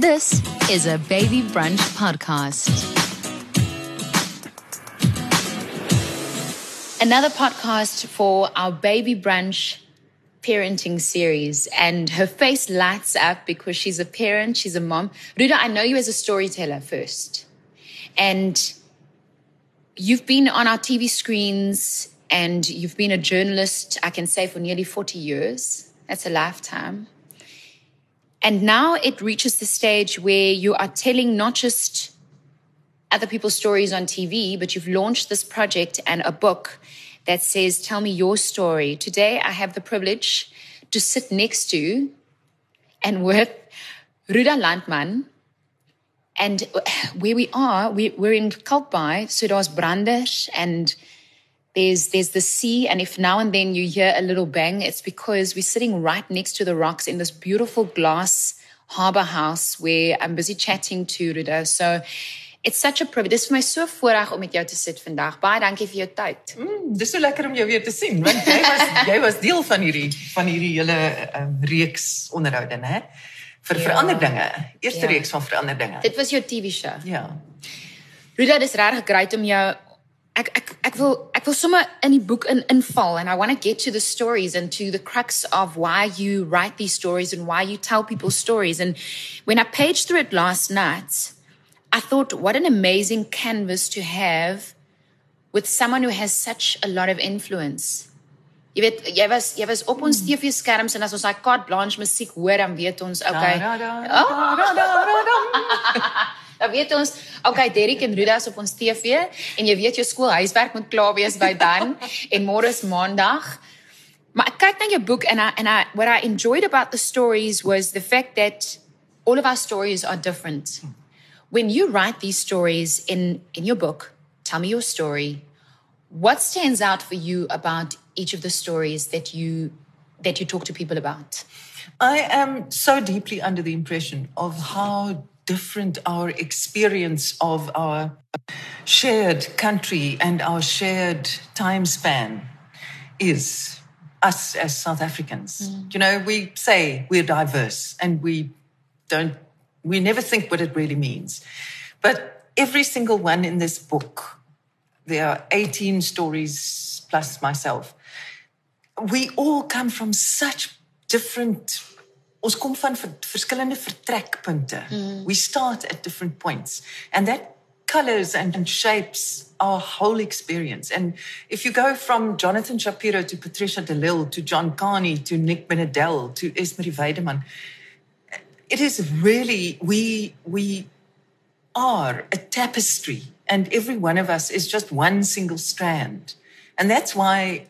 This is a Baby Brunch podcast. Another podcast for our Baby Brunch parenting series. And her face lights up because she's a parent, she's a mom. Ruda, I know you as a storyteller first. And you've been on our TV screens and you've been a journalist, I can say, for nearly 40 years. That's a lifetime. And now it reaches the stage where you are telling not just other people's stories on TV, but you've launched this project and a book that says, Tell me your story. Today, I have the privilege to sit next to and with Ruda Landman. And where we are, we, are in Kalkbaai, so there's branders and there's there's the sea and if now and then you hear a little bang it's because we're sitting right next to the rocks in this beautiful glass harbor house where I'm busy chatting to Ruda so it's such a privilege. Dis vir my so voorreg om met jou te sit vandag. Baie dankie vir jou tyd. Mm, dis so lekker om jou weer te sien want jy was jy was deel van hierdie van hierdie hele um, reeks onderhoude hè vir ja. verander dinge eerste ja. reeks van verander dinge dit was jou TV show. Ja. Ruda dis regtig great om jou ek ek ek wil ek wil sommer in die boek in inval and I want to get to the stories and to the crux of why you write these stories and why you tell people stories and when I paged through it last night I thought what an amazing canvas to have with someone who has such a lot of influence Jy weet jy was jy was op ons hmm. TV skerms en as ons daai carte blanche musiek hoor dan weet ons okay. Da, da, da, oh. da. Dan weet ons, okay, Derek en Ruda is op ons TV en jy weet jou skoolhuiswerk moet klaar wees by dan en môre is maandag. Maar ek kyk na jou boek and I and I what I enjoyed about the stories was the fact that all of our stories are different. When you write these stories in in your book, tell me your story. What stands out for you about each of the stories that you that you talk to people about? I am so deeply under the impression of how different our experience of our shared country and our shared time span is us as South Africans. Mm. You know, we say we're diverse and we don't, we never think what it really means. But every single one in this book, there are 18 stories plus myself. We all come from such different ons kom van verskillende vertrekpunte. Mm. We start at different points and that colors and, and shapes our whole experience. And if you go from Jonathan Shapiro to Patricia DeLille to John Kani to Nick Benedell to Esmaré Weideman, it is really we we are a tapestry and every one of us is just one single strand. And that's why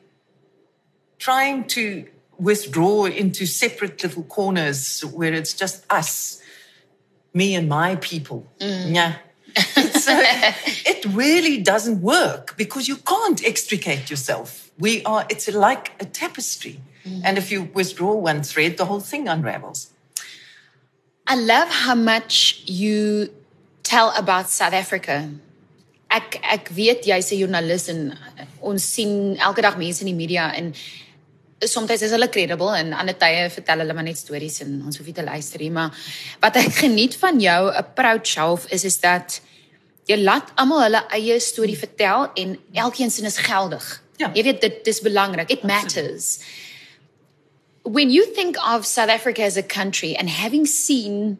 trying to withdraw into separate little corners where it's just us, me and my people. Mm. Yeah. uh, it really doesn't work because you can't extricate yourself. We are, it's like a tapestry. Mm. And if you withdraw one thread, the whole thing unravels. I love how much you tell about South Africa. Ek ek weet jy's 'n joernalis en ons sien elke dag mense in die media en soms is hulle credible en ander tye vertel hulle maar net stories en ons hoef nie te luister nie maar wat ek geniet van jou approach half is is dat jy laat almal hulle eie storie vertel en elkeen se is geldig. Ja. Jy weet dit dis belangrik. It matters. When you think of South Africa as a country and having seen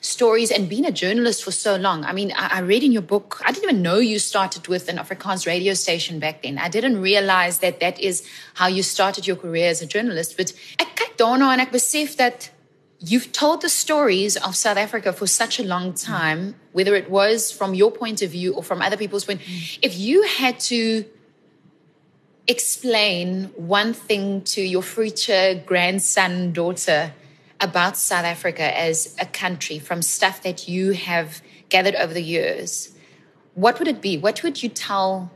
stories and being a journalist for so long. I mean, I, I, read in your book, I didn't even know you started with an Afrikaans radio station back then. I didn't realize that that is how you started your career as a journalist. But ek kyk daarna en ek besef that you've told the stories of South Africa for such a long time, whether it was from your point of view or from other people's point. If you had to explain one thing to your future grandson, daughter, about South Africa as a country from stuff that you have gathered over the years, what would it be? What would you tell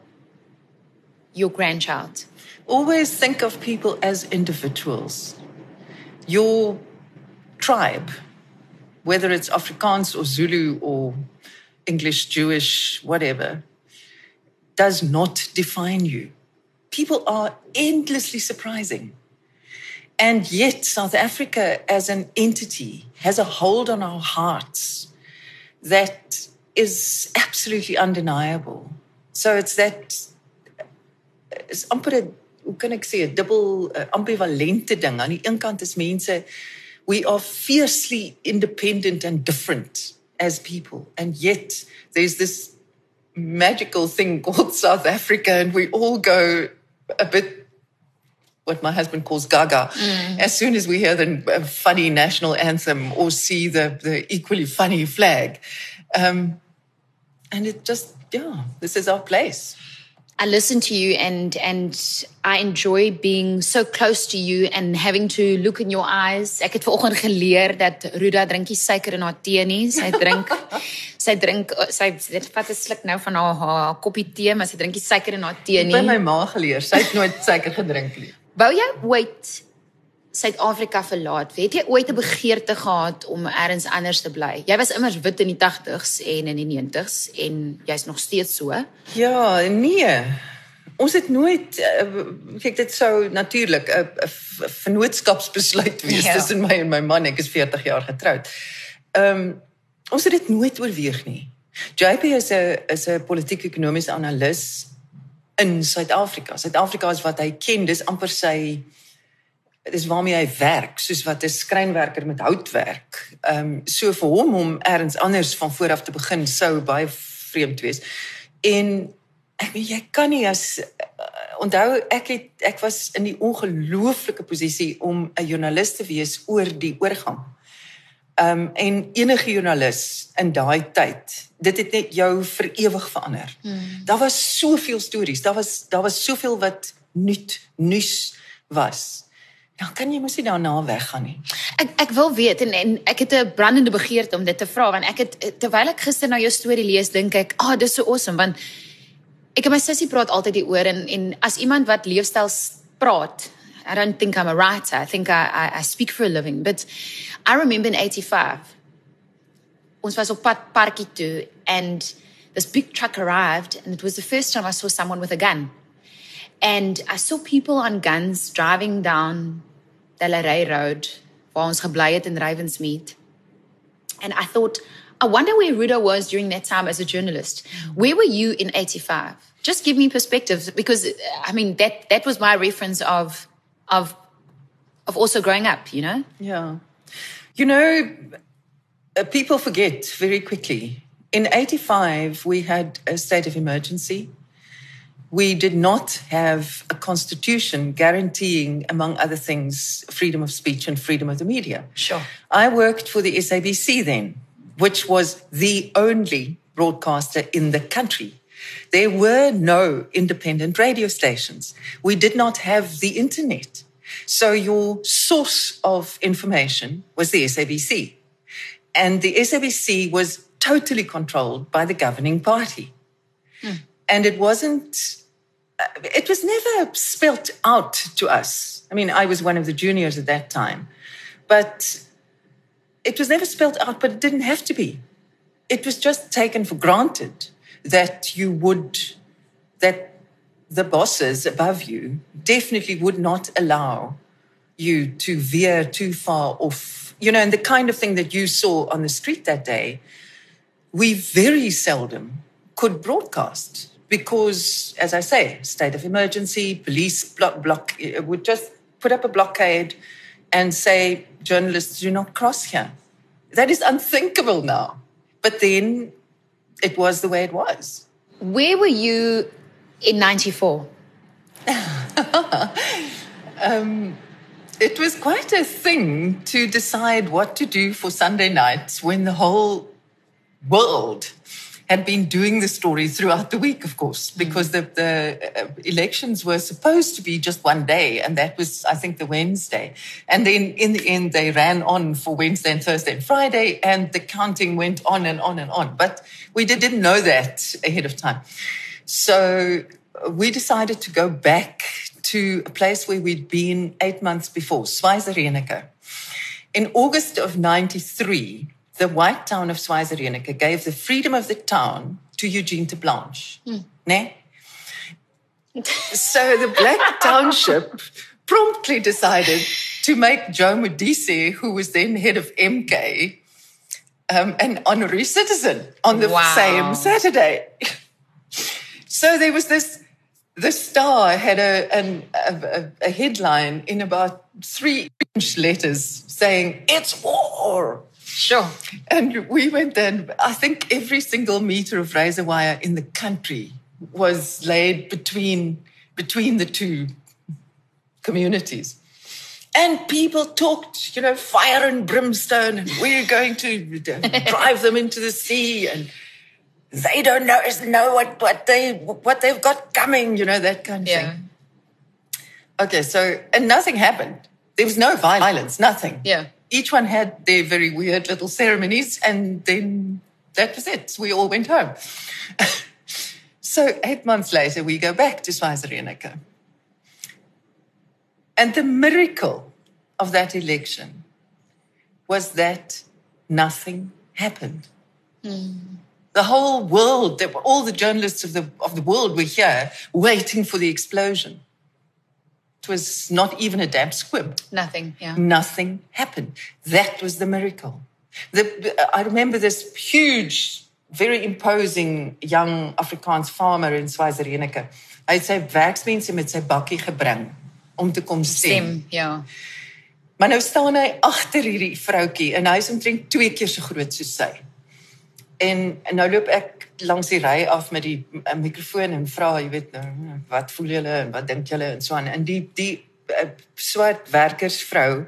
your grandchild? Always think of people as individuals. Your tribe, whether it's Afrikaans or Zulu or English, Jewish, whatever, does not define you. People are endlessly surprising. And yet, South Africa as an entity has a hold on our hearts that is absolutely undeniable. So it's that is amper 'n hoe kan ek 'n dubbel uh, ambivalente ding. Aan die een kant is mense we are fiercely independent and different as people and yet there's this magical thing called South Africa and we all go a bit what my husband calls gaga mm. as soon as we hear the funny national anthem or see the, the equally funny flag. Um, and it just, yeah, this is our place. I listen to you and and I enjoy being so close to you and having to look in your eyes. Ek het vanoggend geleer dat Ruda drinkie suiker in haar tee nie. Sy drink sy drink sy dit vat 'n sluk nou van haar, haar koppie tee, maar sy drink nie suiker in haar tee nie. By my ma geleer, sy het nooit suiker gedrink nie. Wou jy ooit Suid-Afrika verlaat? Het jy ooit 'n begeerte gehad om elders anders te bly? Jy was immers wit in die 80s en in die 90s en jy's nog steeds so? Ja, nee. Ons het nooit uh, kyk dit sou natuurlik 'n vennootskapsbesluit wees ja. tussen my en my man. Ek is 40 jaar getroud. Ehm um, ons het dit nooit oorweeg nie. JP is 'n is 'n politiek-ekonomiese analis in Suid-Afrika. Suid-Afrika is wat hy ken, dis amper sy dis waarmee hy werk, soos wat 'n skrynwerker met hout werk. Ehm um, so vir hom om elders anders van voor af te begin sou baie vreemd wees. En ek weet jy kan nie as uh, onthou ek het ek was in die ongelooflike posisie om 'n joernalis te wees oor die oorgang. Ehm um, en enige joernalis in daai tyd, dit het net jou vir ewig verander. Hmm. Daar was soveel stories, daar was daar was soveel wat nuut nuus was dan kan jy mos nie daarna weggaan nie. Ek ek wil weet en, en ek het 'n brandende begeerte om dit te vra want ek het terwyl ek gister na jou storie lees dink ek, "Ag, oh, dis so awesome want ek en my sussie praat altyd hieroor en en as iemand wat leefstyl praat, I don't think I'm a writer. I think I I, I speak for a living, but I remember in 85 ons was op pad and this big truck arrived and it was the first time I saw someone with a gun. And I saw people on guns driving down Delaray Road waar ons gebly het in Ravensmead. And I thought, I wonder where Ruda was during that time as a journalist. Where were you in 85? Just give me perspective because I mean that that was my reference of of of also growing up, you know? Yeah. You know, uh, people forget very quickly. In 85 we had a state of emergency we did not have a constitution guaranteeing, among other things, freedom of speech and freedom of the media. Sure. I worked for the SABC then, which was the only broadcaster in the country. There were no independent radio stations. We did not have the internet. So your source of information was the SABC. And the SABC was totally controlled by the governing party. Hmm. And it wasn't it was never spelt out to us. I mean, I was one of the juniors at that time, but it was never spelt out, but it didn't have to be. It was just taken for granted that you would, that the bosses above you definitely would not allow you to veer too far off. You know, and the kind of thing that you saw on the street that day, we very seldom could broadcast because, as I say, state of emergency, police block, block uh, would just put up a blockade and say journalists do not cross here. That is unthinkable now. But then it was the way it was. Where were you in 94? um, it was quite a thing to decide what to do for Sunday nights when the whole world had been doing the story throughout the week, of course, because the, the uh, elections were supposed to be just one day, and that was, I think, the Wednesday. And then in the end, they ran on for Wednesday and Thursday and Friday, and the counting went on and on and on. But we did, didn't know that ahead of time. So we decided to go back to a place where we'd been eight months before, Schweizer In August of 93, the white town of Schweizer gave the freedom of the town to Eugene Terre'Blanche. Mm. Ne? so the black township promptly decided to make Joe Modise, who was then head of MK, um, an honorary citizen on the Wow. same Saturday. so there was this. The Star had a, an, a, a, a headline in about three inch letters saying, It's war. Sure. And we went then, I think every single meter of razor wire in the country was laid between, between the two communities. And people talked, you know, fire and brimstone, and we're going to drive them into the sea, and they don't know, know what, what, they, what they've got coming, you know, that kind of Yeah. thing. Okay, so, and nothing happened. There was no violence, nothing. Yeah. Each one had their very weird little ceremonies, and then that was it. We all went home. so, eight months later, we go back to Schweizer-Reneke. And the miracle of that election was that nothing happened. Hmm. The whole world, all the journalists of the, of the world were here waiting for the explosion. It was not even a damp squib. Nothing. Yeah. Nothing happened. That was the miracle. The, I remember this huge, very imposing young Afrikaans farmer in Swaziland. Hy het sy werksmense met sy bakkie gebring om te kom stem. Stem. Ja. Maar nou staan hy agter hierdie vroutjie en hy is omtrent twee keer so groot soos sy. En nou loop ek langs die ry af met die uh, mikrofoon en vra, jy weet nou, wat voel julle en wat dink julle en so aan. En die die uh, swart werkersvrou,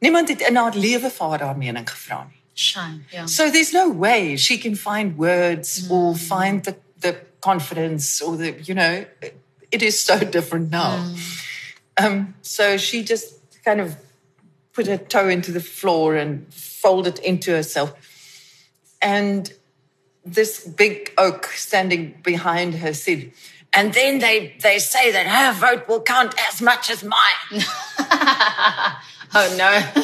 niemand het in haar lewe vir haar haar mening gevra nie. Shine. Ja. So there's no way she can find words or find the, the confidence or the, you know, it is so different now. Um, so she just kind of put her toe into the floor and folded into herself. And this big oak standing behind her said, and then they, they say that her vote will count as much as mine. Oh no.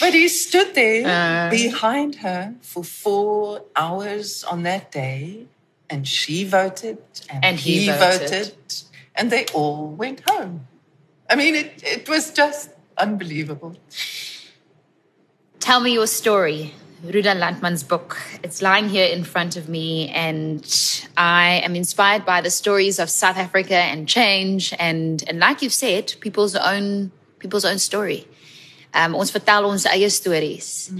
But he stood there uh. behind her for four hours on that day, and she voted, and, And he voted. and they all went home. I mean, it, it was just unbelievable. Tell me your story. Ruda Landman's book. It's lying here in front of me, and I am inspired by the stories of South Africa and change, and and like you've said, people's own people's own story. Um, ons vertel ons eie stories.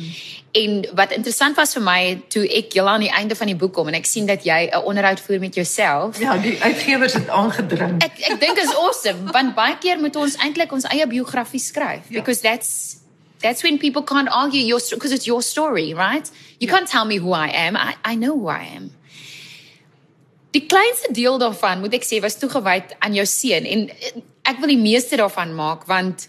En wat interessant was vir my toe ek julle aan die einde van die boek kom en ek sien dat jy 'n onderhoud voer met jouself. Ja, die uitgewers het aangedring. Ek ek dink is awesome want baie keer moet ons eintlik ons eie biografie skryf Ja. because that's that's when people can't argue your because it's your story, right? You can't tell me who I am. I I know who I am. Die kleinste deel daarvan moet ek sê was toegewy aan jou seun en eh, ek wil die meeste daarvan maak want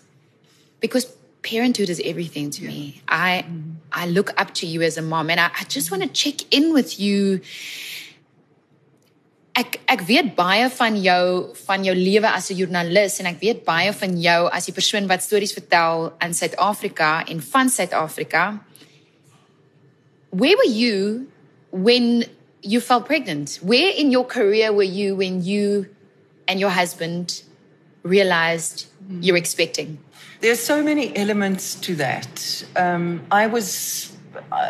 because parenthood is everything to me. I I look up to you as a mom and I, I just want to check in with you ek ek weet baie van jou van jou lewe as 'n joernalis en ek weet baie van jou as die persoon wat stories vertel in Suid-Afrika en van Suid-Afrika. Where were you when you fell pregnant? Where in your career were you when you and your husband realized you're expecting? There's so many elements to that. Um, I was,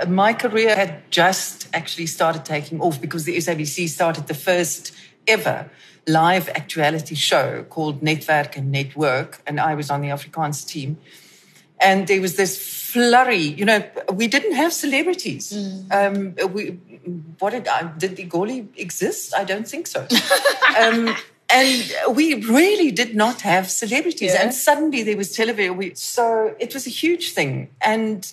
my career had just actually started taking off because the SABC started the first ever live actuality show called Netwerk and Network, and I was on the Afrikaans team. And there was this flurry, you know, we didn't have celebrities. Um, we, what did I, did Egoli exist? I don't think so. um, and we really did not have celebrities. Yeah. And suddenly there was television. We, so it was a huge thing. And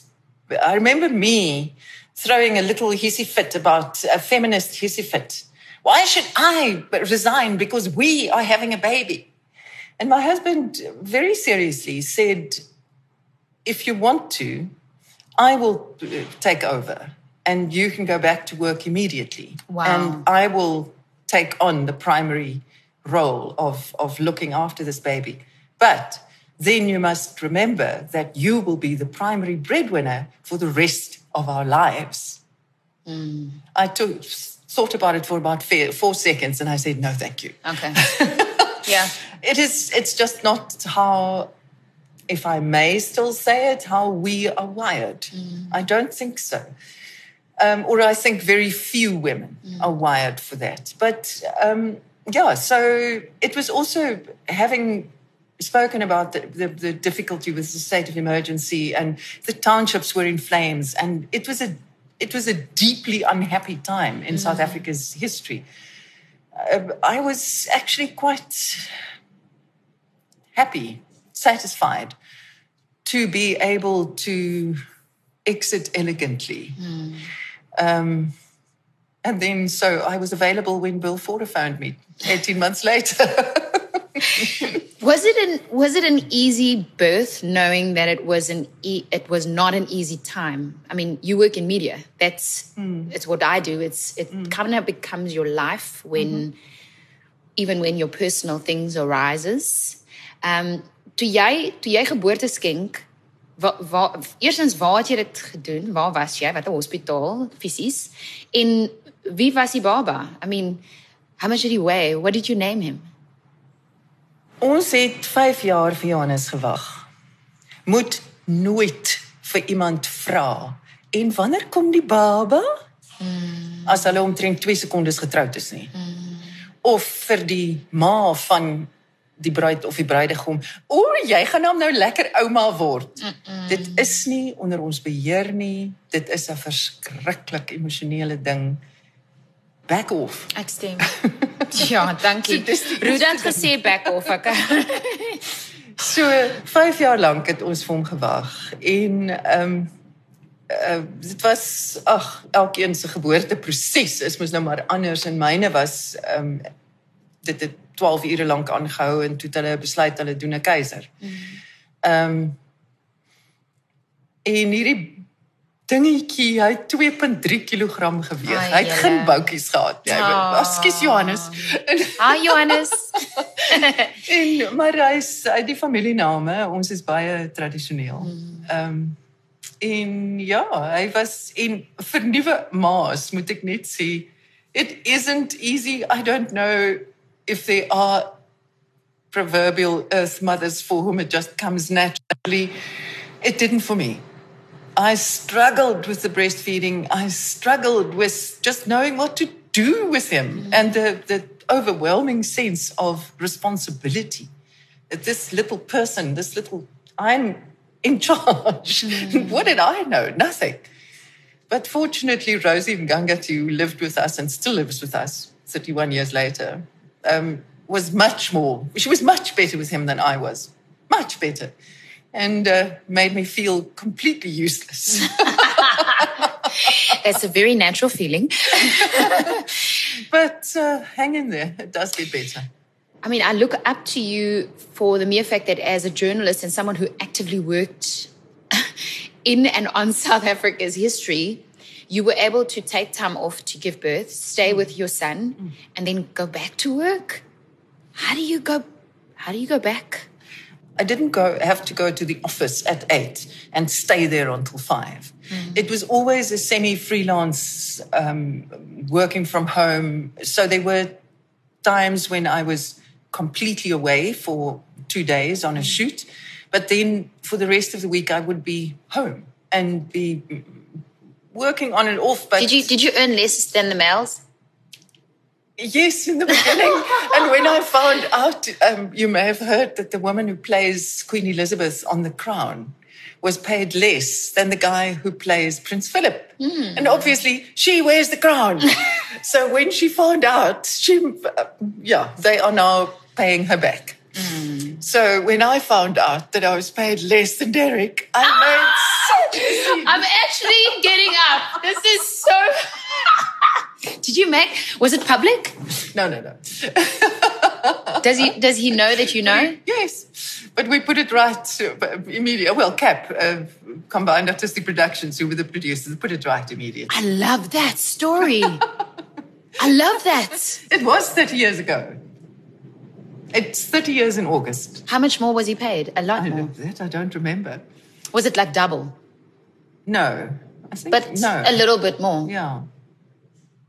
I remember me throwing a little hissy fit about a feminist hissy fit. Why should I resign because we are having a baby? And my husband very seriously said, if you want to, I will uh, take over and you can go back to work immediately. Wow. And I will take on the primary role of, of looking after this baby. But then you must remember that you will be the primary breadwinner for the rest of our lives. I took, thought about it for about four, seconds and I said, no, thank you. Okay. yeah. It is, it's just not how if I may still say it, how we are wired. I don't think so. Um, or I think very few women are wired for that. But um, yeah, so it was also having spoken about the, the, the difficulty with the state of emergency and the townships were in flames and it was a it was a deeply unhappy time in South Africa's history. Uh, I was actually quite happy, satisfied to be able to exit elegantly. Um, and then, so I was available when Bill Faure phoned me 18 months later. Was it an was it an easy birth, knowing that it was an e- it was not an easy time? I mean, you work in media. That's mm. it's what I do. It's it mm. kind of becomes your life when mm-hmm. even when your personal things arises. Um, toe jy toe jy geboorte skenk, waar waar het jy dit gedoen? Waar was jy? Watter hospitaal fisies? En wie was die baba? I mean, how much did he weigh? What did you name him? Ons het 5 jaar vir Johannes gewag. Moet nooit vir iemand vra. En wanneer kom die baba? Mm. As hulle omtrent 2 sekondes getroud is nie. Mm. Of vir die ma van die bruid of die bruidegom. O, jy gaan hom nou lekker ouma word. Mm -mm. Dit is nie onder ons beheer nie. Dit is 'n verskriklik emosionele ding. Back off. Ek stem. ja, dankie. So dis die Ruda het gesê back off ek. So 5 jaar lank het ons vir hom gewag en ehm um, uh, dit was ag elkeen se geboorteproses is mos nou maar anders en myne was ehm um, dit het 12 ure lank aangehou en toe het hulle besluit hulle doen 'n keiser. Ehm um, en hierdie dingetjie, hy het 2.3 kg geweeg. Ai, Hy het geen boutjies gehad nie. Ah. Ekskuus Johannes. Hi Johannes. En maar hy is uit die familiename, ons is baie tradisioneel. Ehm um, en ja, hy was en vir nuwe ma's moet ek net sê it isn't easy. I don't know if there are proverbial earth mothers for whom it just comes naturally. It didn't for me. I struggled with the breastfeeding. I struggled with just knowing what to do with him and the, the overwhelming sense of responsibility. That this little person, this little, I'm in charge. what did I know? Nothing. But fortunately, Rosie Ngangati, who lived with us and still lives with us 31 years later, um, was much more, she was much better with him than I was. Much better. And uh, made me feel completely useless. That's a very natural feeling. but uh, hang in there, it does get better. I mean, I look up to you for the mere fact that as a journalist and someone who actively worked in and on South Africa's history, you were able to take time off to give birth, stay with your son, and then go back to work. How do you go? How do you go back? I didn't go have to go to the office at eight and stay there until 5 It was always a semi-freelance um, working from home. So there were times when I was completely away for two days on a shoot, but then for the rest of the week I would be home and be working on and off. But Did you did you earn less than the males? Yes, in the beginning. and when I found out, um, you may have heard that the woman who plays Queen Elizabeth on The Crown was paid less than the guy who plays Prince Philip. And obviously, she wears the crown. so when she found out, she, uh, yeah, they are now paying her back. So when I found out that I was paid less than Derek, I made such a scene. I'm actually getting up. This is so. Did you make? Was it public? No, no, no. Does he does he know that you know? Yes, but we put it right immediately. Well, CAP, uh, Combined Artistic Productions, who were the producers, put it right immediately. I love that story. I love that. It was 30 years ago. It's 30 years in August. How much more was he paid? A lot I more. that I don't remember. Was it like double? No, I think But no. a little bit more. Yeah,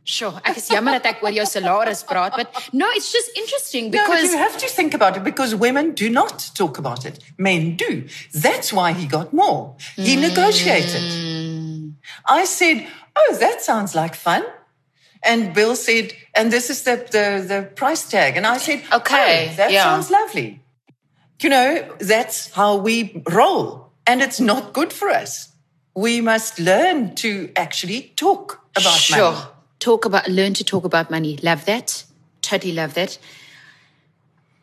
Sure, ek is jammer dat ek oor jou salaris praat, but no, it's just interesting No, because you have to think about it because women do not talk about it. Men do. That's why he got more. He hmm. negotiated. I said, Oh, that sounds like fun. And Bill said, and this is the, the, the price tag. And I said, oh, Okay, oh, that yeah. sounds lovely. You know, that's how we roll. And it's not good for us. We must learn to actually talk about sure. money. Talk about learn to talk about money. Love that. Totally love that.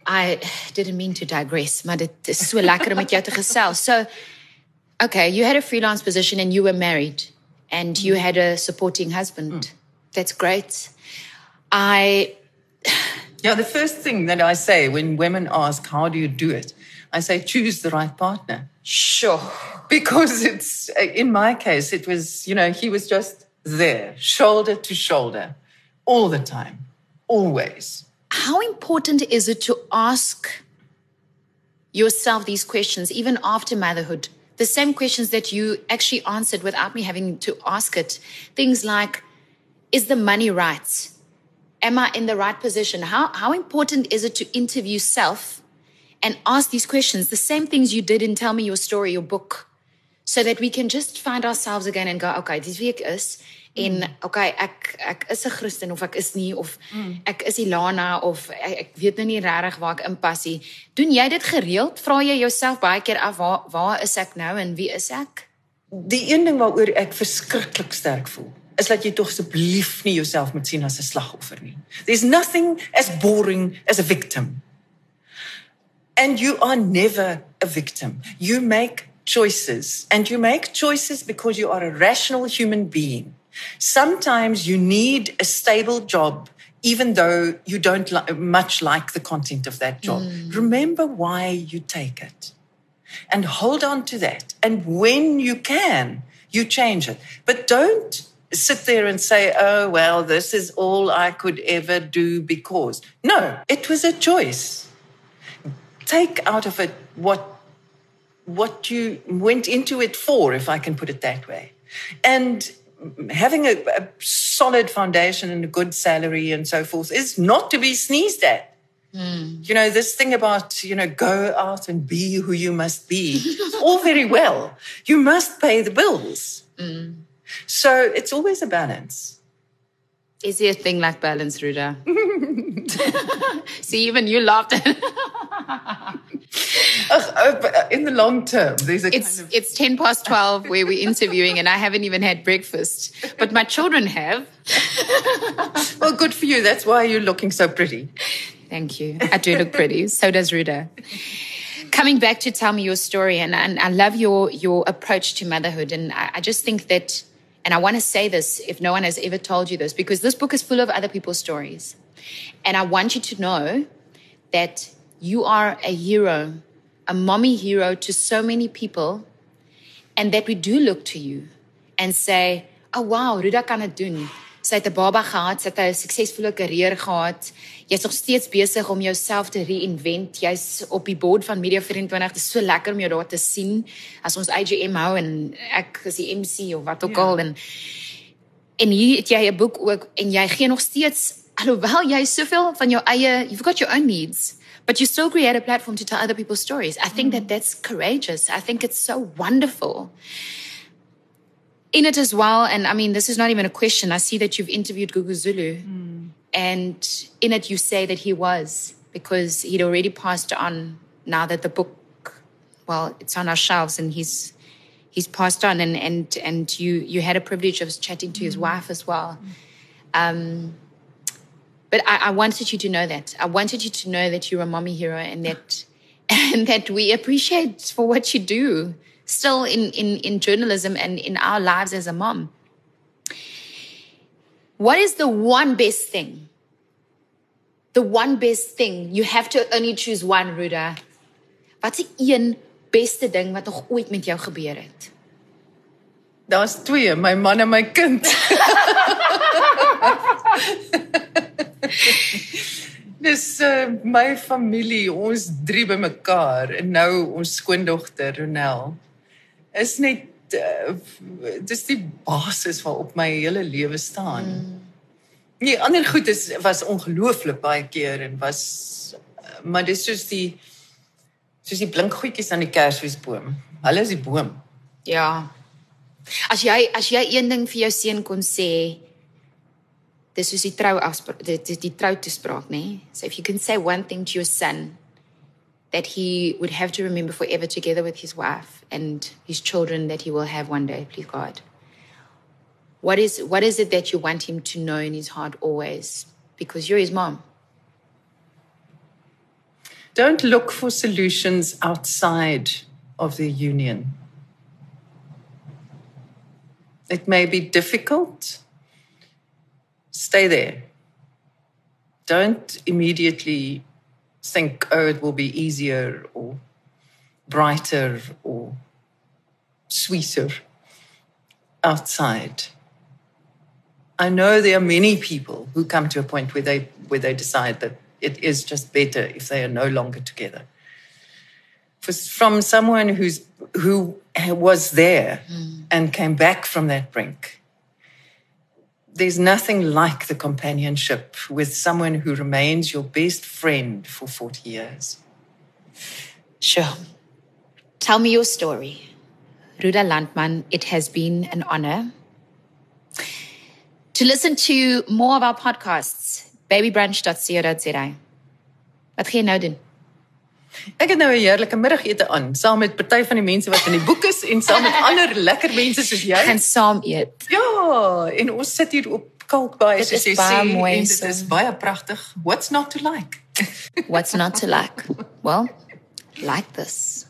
I didn't mean to digress, maar dit is so lekker om met jou te gesels. So, okay, you had a freelance position and you were married and you had a supporting husband. Hmm. That's great. I Yeah, the first thing that I say when women ask, How do you do it? I say, Choose the right partner. sure. Because it's, in my case, it was, you know, he was just there, shoulder to shoulder, all the time, always. How important is it to ask yourself these questions, even after motherhood? The same questions that you actually answered without me having to ask it. Things like, is the money right? Am I in the right position? How, how important is it to interview self and ask these questions? The same things you did in Tell Me Your Story, your book, so that we can just find ourselves again and go, okay, dis wie ek is. En okay, ek ek is 'n Christen of ek is nie of ek is Ilana of ek, ek weet nou nie regtig waar ek inpas nie. Doen jy dit gereeld? Vra jy jouself baie keer af waar waar is ek nou en wie is ek? Die een ding waaroor ek verskriklik sterk voel, is dat jy tog asseblief nie jouself moet sien as 'n slagoffer nie. There's nothing as boring as a victim. And you are never a victim. You make choices, and you make choices because you are a rational human being. Sometimes you need a stable job, even though you don't li- much like the content of that job. Mm. Remember why you take it and hold on to that. And when you can, you change it. But don't sit there and say, oh, well, this is all I could ever do because. No, it was a choice. Take out of it what what you went into it for, if I can put it that way. And having a, a solid foundation and a good salary and so forth is not to be sneezed at. Hmm. You know, this thing about, you know, go out and be who you must be, all very well. You must pay the bills. Hmm. So it's always a balance. Is there a thing like balance, Ruda? See, even you laughed at it. Ugh, uh, uh, in the long term, there's a It's kind of it's ten past twelve where we're interviewing, and I haven't even had breakfast, but my children have. well, good for you. That's why you're looking so pretty. Thank you. I do look pretty. So does Ruda. Coming back to tell me your story, and, and I love your your approach to motherhood, and I, I just think that, and I want to say this if no one has ever told you this, because this book is full of other people's stories, and I want you to know that you are a hero, a mommy hero to so many people, and that we do look to you and say, "Oh wow, Ruda kan dit doen." Sy het 'n baba gehad, sy het 'n suksesvolle karier gehad. Jy's nog steeds besig om jouself te reinvent. Jy's op die board van Media 24. Dit is so lekker om jou daar te sien as ons AGM hou en ek is die MC of wat ook Ja. al en en hier het jy 'n boek ook en jy gee nog steeds alhoewel jy soveel van jou eie you've got your own needs but you still create a platform to tell other people's stories. I think that that's courageous. I think it's so wonderful. In it as well, and I mean, this is not even a question. I see that you've interviewed Gugu Zulu, and in it you say that he was because he'd already passed on. Now that the book, well, it's on our shelves, and he's he's passed on, and and and you you had a privilege of chatting to his wife as well. Um, but I, I wanted you to know that. I wanted you to know that you're a mommy hero and that and that we appreciate for what you do still in, in, in journalism and in our lives as a mom. What is the one best thing? The one best thing. You have to only choose one, Ruda. Wat is die een beste ding wat nog ooit met jou gebeur het? Daar's twee, my man en my kind. Dis uh, my familie, ons drie bymekaar en nou ons skoondogter Ronel. Is net uh, dis die basis waarop my hele lewe staan. Mm. Nee, ander goed is was ongelooflik baie keer en was maar dis soos die soos die blink goedjies aan die kersfeesboom. Hulle is die boom. Ja. As jy as jy een ding vir jou seun kon sê, dis soos die trou afspraak, dit is die trou toespraak, nê? So if you can say one thing to your son that he would have to remember forever together with his wife and his children that he will have one day, please God. What is what is it that you want him to know in his heart always? Because you're his mom. Don't look for solutions outside of the union. It may be difficult. Stay there. Don't immediately think, oh, it will be easier or brighter or sweeter outside. I know there are many people who come to a point where they where they decide that it is just better if they are no longer together. For, from someone who's who was there mm. and came back from that brink, there's nothing like the companionship with someone who remains your best friend for 40 years. Sure. Tell me your story. Ruda Landman, it has been an honor to listen to more of our podcasts, babybrunch.co.za. Wat gaan jy nou doen? Ek het nou 'n heerlike middagete aan saam met party van die mense wat in die boek is en saam met ander lekker mense soos jy. Gaan saam eet. Ja, en ons sit hier op Kalkbaai soos jy sê mooi, en dit is baie pragtig. What's not to like? What's not to like? Well, like this.